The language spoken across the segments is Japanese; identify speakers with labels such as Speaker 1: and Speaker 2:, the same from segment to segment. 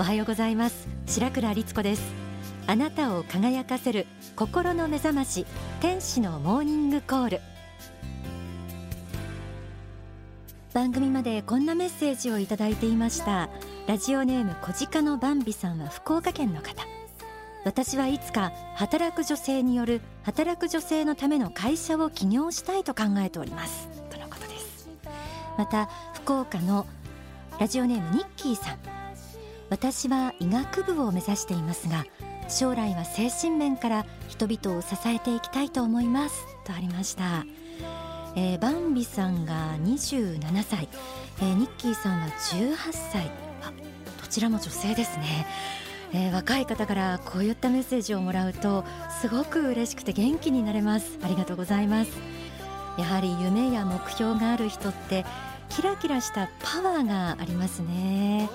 Speaker 1: おはようございます。白倉律子です。あなたを輝かせる心の目覚まし天使のモーニングコール。番組までこんなメッセージをいただいていました。ラジオネーム小鹿のバンビさんは福岡県の方。私はいつか働く女性による働く女性のための会社を起業したいと考えております。とのことです。また福岡のラジオネームニッキーさん。私は医学部を目指していますが将来は精神面から人々を支えていきたいと思いますとありました。えー、バンビさんが27歳、えー、ニッキーさんは18歳。あどちらも女性ですね、えー、若い方からこういったメッセージをもらうとすごく嬉しくて元気になれます。ありがとうございます。やはり夢や目標がある人ってキラキラしたパワーがありますね。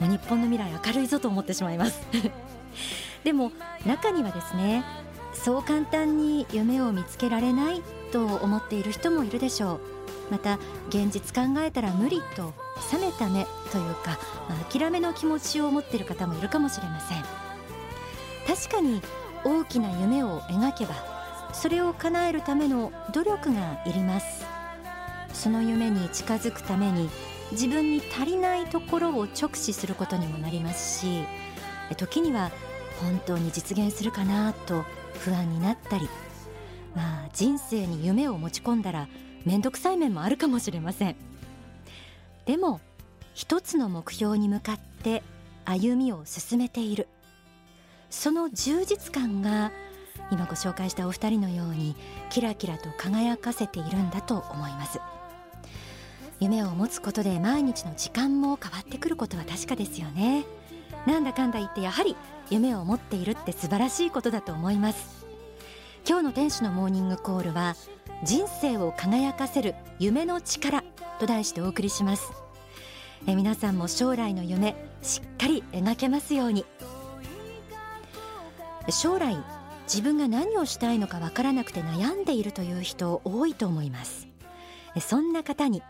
Speaker 1: もう日本の未来明るいぞと思ってしまいます。でも中にはですねそう簡単に夢を見つけられないと思っている人もいるでしょう。また現実考えたら無理と冷めた目というか、まあ、諦めの気持ちを持っている方もいるかもしれません。確かに大きな夢を描けばそれを叶えるための努力がいります。その夢に近づくために自分に足りないところを直視することにもなりますし時には本当に実現するかなと不安になったりまあ人生に夢を持ち込んだら面倒くさい面もあるかもしれません。でも一つの目標に向かって歩みを進めている。その充実感が今ご紹介したお二人のようにキラキラと輝かせているんだと思います。夢を持つことで毎日の時間も変わってくることは確かですよね。なんだかんだ言ってやはり夢を持っているって素晴らしいことだと思います。今日の天使のモーニングコールは人生を輝かせる夢の力と題してお送りします。え皆さんも将来の夢しっかり描けますように。将来自分が何をしたいのかわからなくて悩んでいるという人多いと思います。そんな方に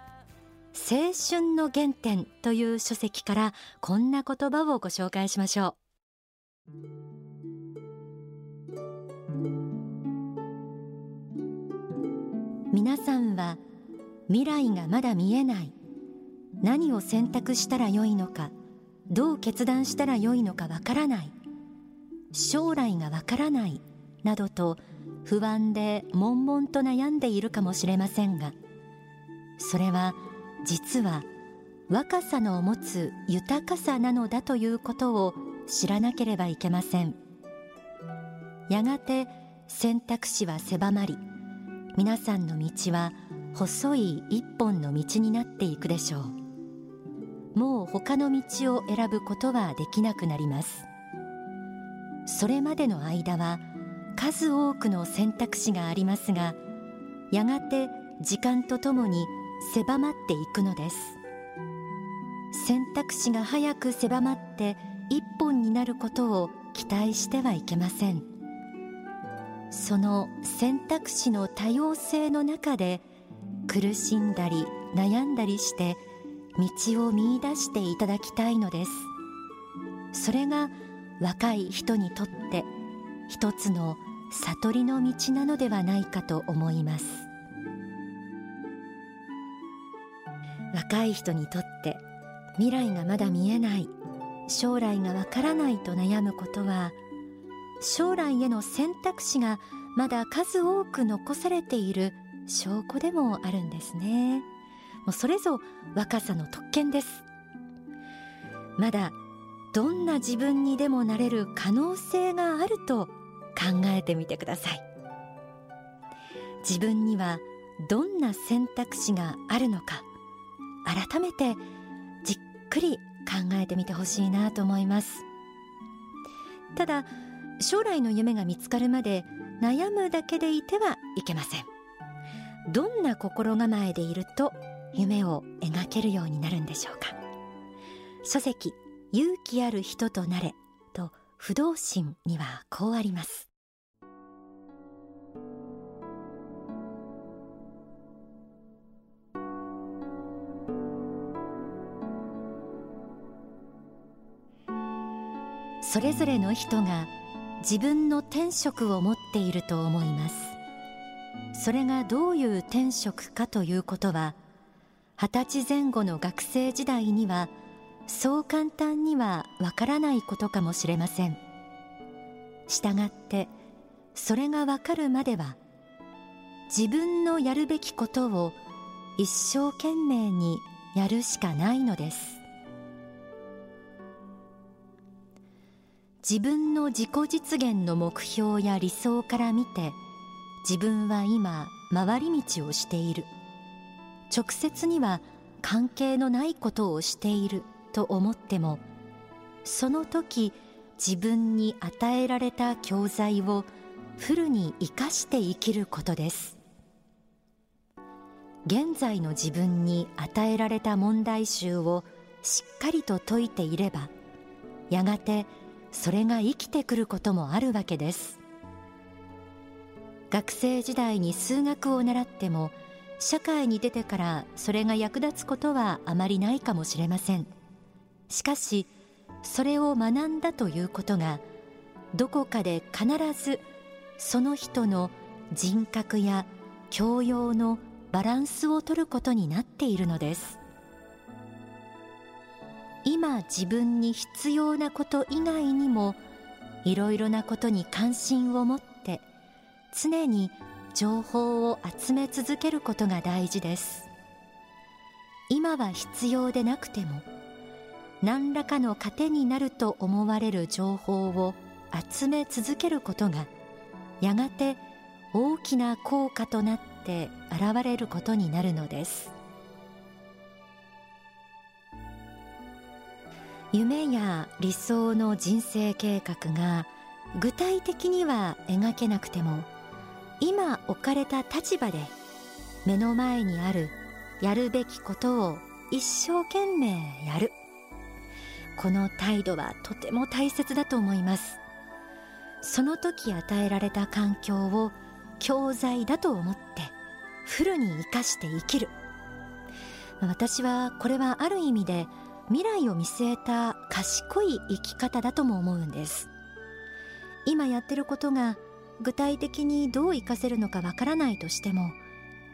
Speaker 1: 青春の原点という書籍からこんな言葉をご紹介しましょう。皆さんは未来がまだ見えない。何を選択したらよいのかどう決断したらよいのかわからない。将来がわからない。などと不安で悶々と悩んでいるかもしれませんがそれは実は若さの持つ豊かさなのだということを知らなければいけません。やがて選択肢は狭まり皆さんの道は細い一本の道になっていくでしょう。もう他の道を選ぶことはできなくなります。それまでの間は数多くの選択肢がありますがやがて時間とともに狭まっていくのです。選択肢が早く狭まって一本になることを期待してはいけません。その選択肢の多様性の中で苦しんだり悩んだりして道を見出していただきたいのです。それが若い人にとって一つの悟りの道なのではないかと思います。若い人にとって未来がまだ見えない。将来がわからないと悩むことは将来への選択肢がまだ数多く残されている証拠でもあるんですね。もうそれぞ若さの特権です。まだどんな自分にでもなれる可能性があると考えてみてください。自分にはどんな選択肢があるのか。改めてじっくり考えてみてほしいなと思います。ただ将来の夢が見つかるまで悩むだけでいてはいけません。どんな心構えでいると夢を描けるようになるんでしょうか。書籍勇気ある人となれと不動心にはこうあります。それぞれの人が自分の天職を持っていると思います。それがどういう天職かということは二十歳前後の学生時代にはそう簡単にはわからないことかもしれません。したがってそれがわかるまでは自分のやるべきことを一生懸命にやるしかないのです。自分の自己実現の目標や理想から見て自分は今回り道をしている。直接には関係のないことをしていると思ってもその時自分に与えられた教材をフルに生かして生きることです。現在の自分に与えられた問題集をしっかりと解いていればやがてそれが生きてくることもあるわけです。学生時代に数学を習っても社会に出てからそれが役立つことはあまりないかもしれません。しかしそれを学んだということがどこかで必ずその人の人格や教養のバランスを取ることになっているのです。今自分に必要なこと以外にもいろいろなことに関心を持って常に情報を集め続けることが大事です。今は必要でなくても何らかの糧になると思われる情報を集め続けることがやがて大きな効果となって現れることになるのです。夢や理想の人生計画が具体的には描けなくても今置かれた立場で目の前にあるやるべきことを一生懸命やる。この態度はとても大切だと思います。その時与えられた環境を教材だと思ってフルに生かして生きる。私はこれはある意味で未来を見据えた賢い生き方だとも思うんです。今やってることが具体的にどう活かせるのかわからないとしても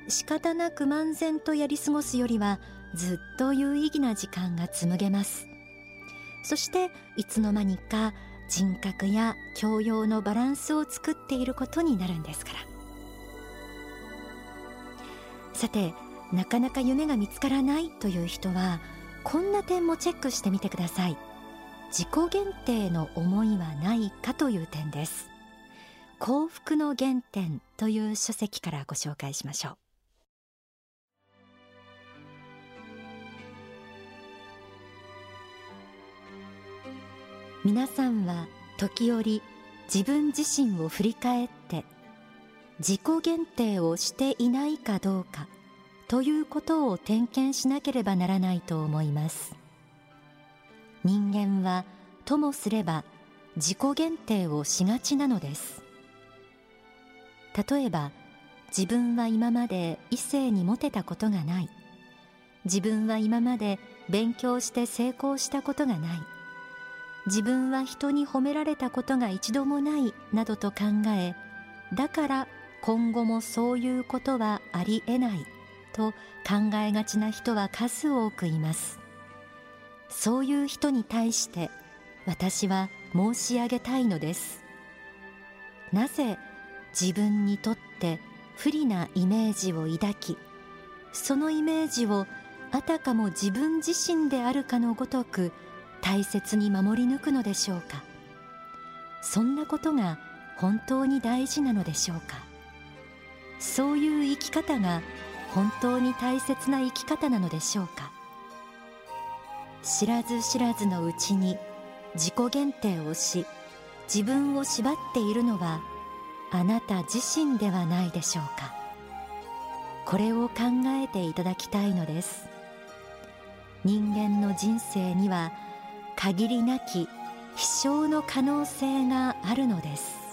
Speaker 1: 仕方なく漫然とやり過ごすよりはずっと有意義な時間が紡げます。そしていつの間にか人格や教養のバランスを作っていることになるんですから。さてなかなか夢が見つからないという人はこんな点もチェックしてみてください。自己限定の思いはないかという点です。幸福の原点という書籍からご紹介しましょう。皆さんは時折自分自身を振り返って自己限定をしていないかどうかということを点検しなければならないと思います。人間はともすれば自己限定をしがちなのです。例えば自分は今まで異性にモテたことがない。自分は今まで勉強して成功したことがない。自分は人に褒められたことが一度もないなどと考えだから今後もそういうことはありえない。と考えがちな人は数多くいます。そういう人に対して私は申し上げたいのです。なぜ自分にとって不利なイメージを抱きそのイメージをあたかも自分自身であるかのごとく大切に守り抜くのでしょうか。そんなことが本当に大事なのでしょうか。そういう生き方が本当に大切な生き方なのでしょうか？知らず知らずのうちに自己限定をし自分を縛っているのはあなた自身ではないでしょうか？これを考えていただきたいのです。人間の人生には限りなき飛翔の可能性があるのです。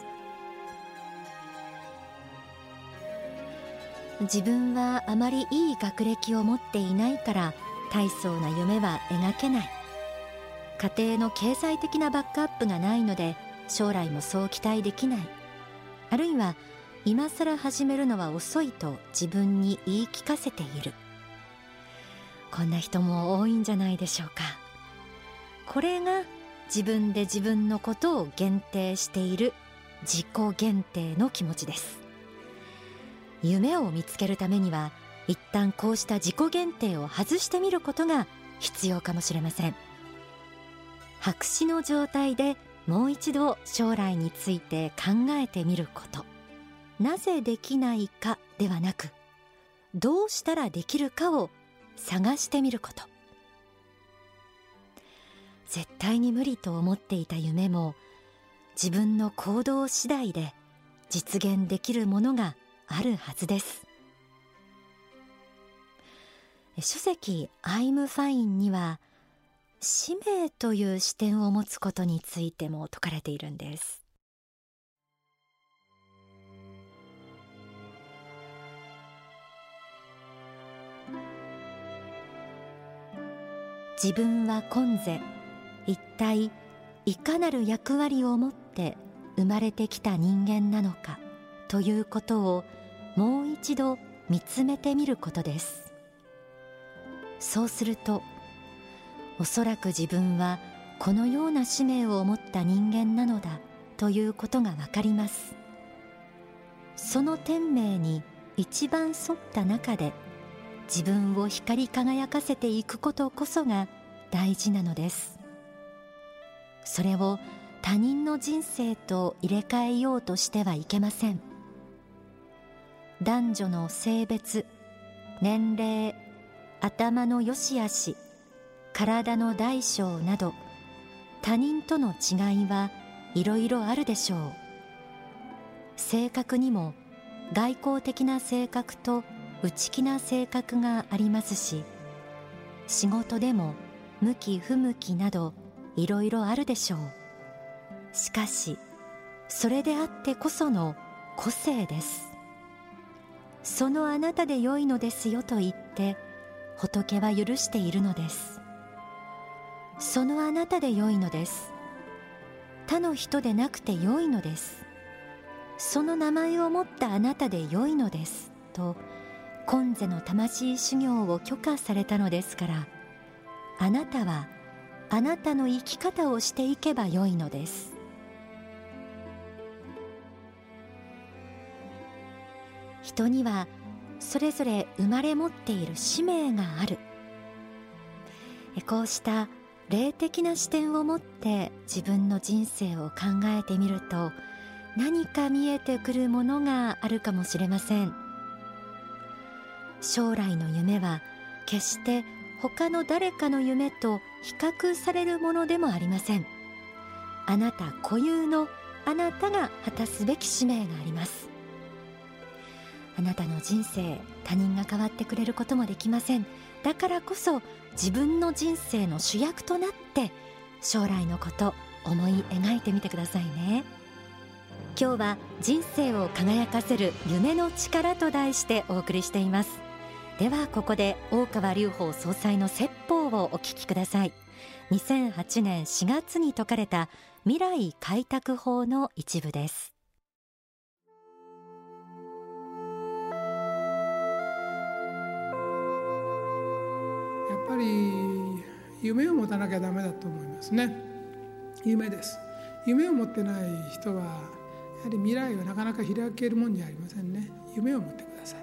Speaker 1: 自分はあまりいい学歴を持っていないから大層な夢は描けない。家庭の経済的なバックアップがないので将来もそう期待できない。あるいは今更始めるのは遅いと自分に言い聞かせている。こんな人も多いんじゃないでしょうか。これが自分で自分のことを限定している自己限定の気持ちです。夢を見つけるためには一旦こうした自己限定を外してみることが必要かもしれません。白紙の状態でもう一度将来について考えてみること。なぜできないかではなくどうしたらできるかを探してみること。絶対に無理と思っていた夢も自分の行動次第で実現できるものがあるはずです。書籍「I'm Fine」には使命という視点を持つことについても説かれているんです。自分は今世一体いかなる役割を持って生まれてきた人間なのか。ということをもう一度見つめてみることです。そうするとおそらく自分はこのような使命を持った人間なのだということがわかります。その天命に一番沿った中で自分を光り輝かせていくことこそが大事なのです。それを他人の人生と入れ替えようとしてはいけません。男女の性別年齢頭の良し悪し体の大小など他人との違いはいろいろあるでしょう。性格にも外交的な性格と内気な性格がありますし仕事でも向き不向きなどいろいろあるでしょう。しかしそれであってこその個性です。そのあなたで良いのですよと言って仏は許しているのです。そのあなたで良いのです。他の人でなくて良いのです。その名前を持ったあなたで良いのです。と今世の魂修行を許可されたのですからあなたはあなたの生き方をしていけばよいのです。人にはそれぞれ生まれ持っている使命がある。こうした霊的な視点を持って自分の人生を考えてみると何か見えてくるものがあるかもしれません。将来の夢は決して他の誰かの夢と比較されるものでもありません。あなた固有のあなたが果たすべき使命があります。あなたの人生他人が変わってくれることもできません。だからこそ自分の人生の主役となって将来のこと思い描いてみてくださいね。今日は人生を輝かせる夢の力と題してお送りしています。ではここで大川隆法総裁の説法をお聞きください。2008年4月に説かれた未来開拓法の一部です。
Speaker 2: ぱり夢を持たなきゃダメだと思いますね。夢です。夢を持ってない人はやはり未来はなかなか開けるもんじゃありませんね。夢を持ってください。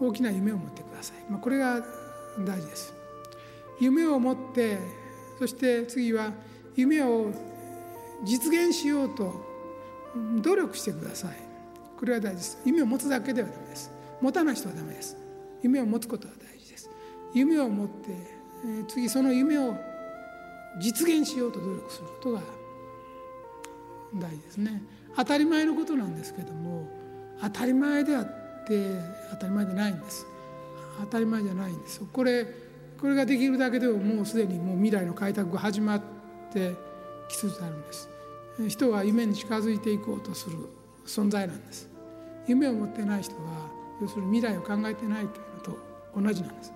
Speaker 2: 大きな夢を持ってください、まあ、これが大事です。夢を持ってそして次は夢を実現しようと努力してください。これは大事です。夢を持つだけではダメです。持たない人はダメです。夢を持つことは夢を持って次その夢を実現しようと努力することが大事ですね。当たり前のことなんですけども当たり前であって当たり前じゃないんです。当たり前じゃないんですこれこれができるだけでももうすでにもう未来の開拓が始まってきつつあるんです。人は夢に近づいていこうとする存在なんです。夢を持ってない人は要するに未来を考えてないというのと同じなんです。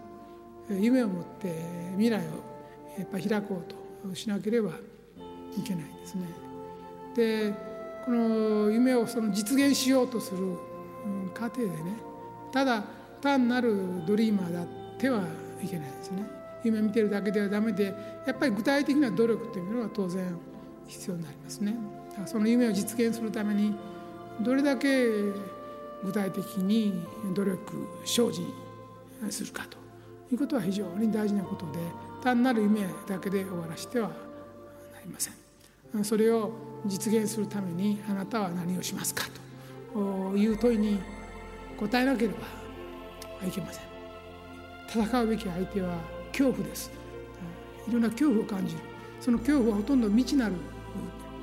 Speaker 2: 夢を持って未来をやっぱ開こうとしなければいけないですね。でこの夢をその実現しようとする過程でねただ単なるドリーマーだってはいけないですね。夢見てるだけではダメでやっぱり具体的な努力というのは当然必要になりますね。その夢を実現するためにどれだけ具体的に努力精進するかということは非常に大事なことで単なる夢だけで終わらせてはなりません。それを実現するためにあなたは何をしますかという問いに答えなければいけません。戦うべき相手は恐怖です。いろんな恐怖を感じる。その恐怖はほとんど未知なる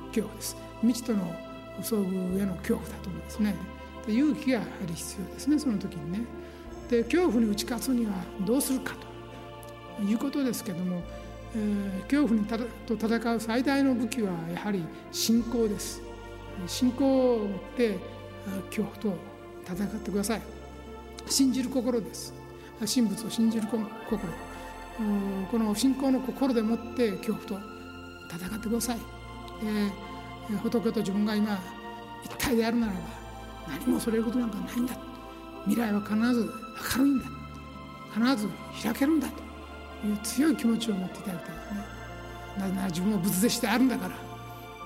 Speaker 2: 恐怖です。未知との遭遇への恐怖だと思うんですね。勇気がやはり必要ですねその時にね。で恐怖に打ち勝つにはどうするかと。いうことですけども、えー、恐怖にたと戦う最大の武器はやはり信仰です。信仰を持って恐怖と戦ってください。信じる心です。神仏を信じる心この信仰の心でもって恐怖と戦ってください、えー、仏と自分が今一体であるならば何も恐れることなんかないんだ。未来は必ず明るいんだ必ず開けるんだという強い気持ちを持っていただきたいですね。なぜなら自分は仏弟子であるんだから。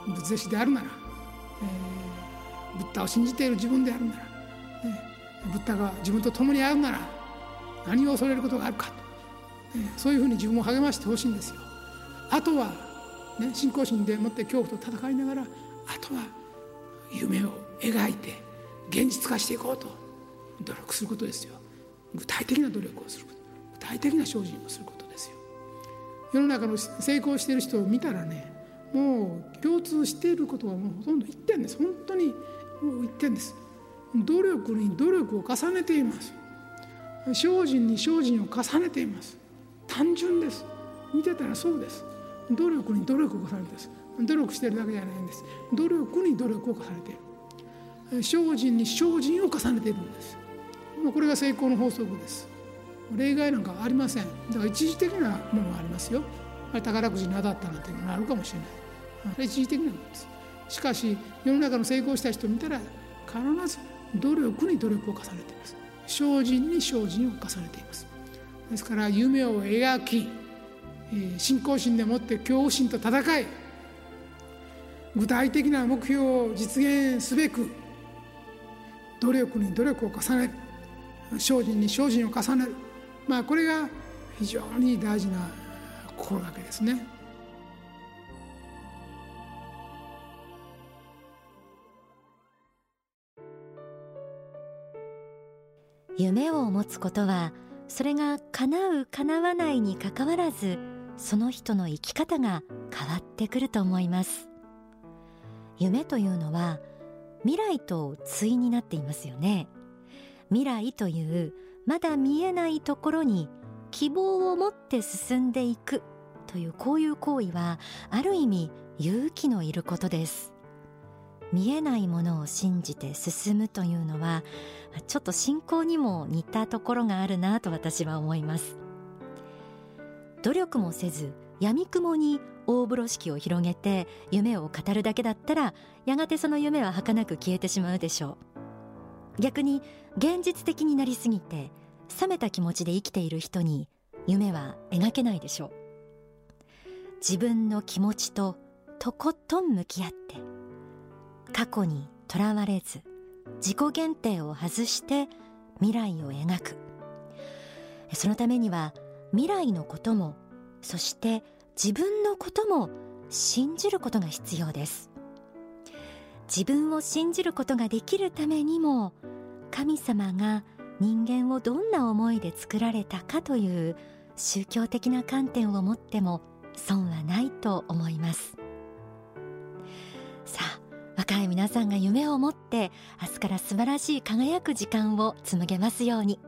Speaker 2: 仏弟子であるなら、えー、ブッダを信じている自分であるなら、ね、ブッダが自分と共にあるなら。何を恐れることがあるかと、ね、そういうふうに自分を励ましてほしいんですよ。あとは、ね、信仰心でもって恐怖と戦いながらあとは夢を描いて現実化していこうと。努力することですよ。具体的な努力をすること。具体的な精進をすることですよ。世の中の成功している人を見たらねもう共通していることはもうほとんど一点です。本当にもう一点です。努力に努力を重ねています。精進に精進を重ねています。単純です。見てたらそうです。努力に努力を重ねてです。努力してるだけじゃないんです。努力に努力を重ねている。精進に精進を重ねているんです。これが成功の法則です。例外なんかありません。だから一時的なものがありますよ。宝くじに当たったなんていうのがあるかもしれない。一時的なものです。しかし世の中の成功した人を見たら必ず努力に努力を重ねています。精進に精進を重ねています。ですから夢を描き信仰心でもって恐怖心と戦い具体的な目標を実現すべく努力に努力を重ねる精進に精進を重ねる。まあこれが非常に大事な心がけですね。
Speaker 1: 夢を持つことはそれが叶う叶わないにかかわらずその人の生き方が変わってくると思います。夢というのは未来と対になっていますよね。未来というまだ見えないところに希望を持って進んでいくというこういう行為はある意味勇気のいることです。見えないものを信じて進むというのはちょっと信仰にも似たところがあるなと私は思います。努力もせず闇雲に大風呂敷を広げて夢を語るだけだったらやがてその夢は儚く消えてしまうでしょう。逆に現実的になりすぎて冷めた気持ちで生きている人に夢は描けないでしょう。自分の気持ちととことん向き合って過去にとらわれず自己限定を外して未来を描く。そのためには未来のこともそして自分のことも信じることが必要です。自分を信じることができるためにも神様が人間をどんな思いで作られたかという宗教的な観点を持っても損はないと思いますさあ若い皆さんが夢を持って明日から素晴らしい輝く時間を紡げますように。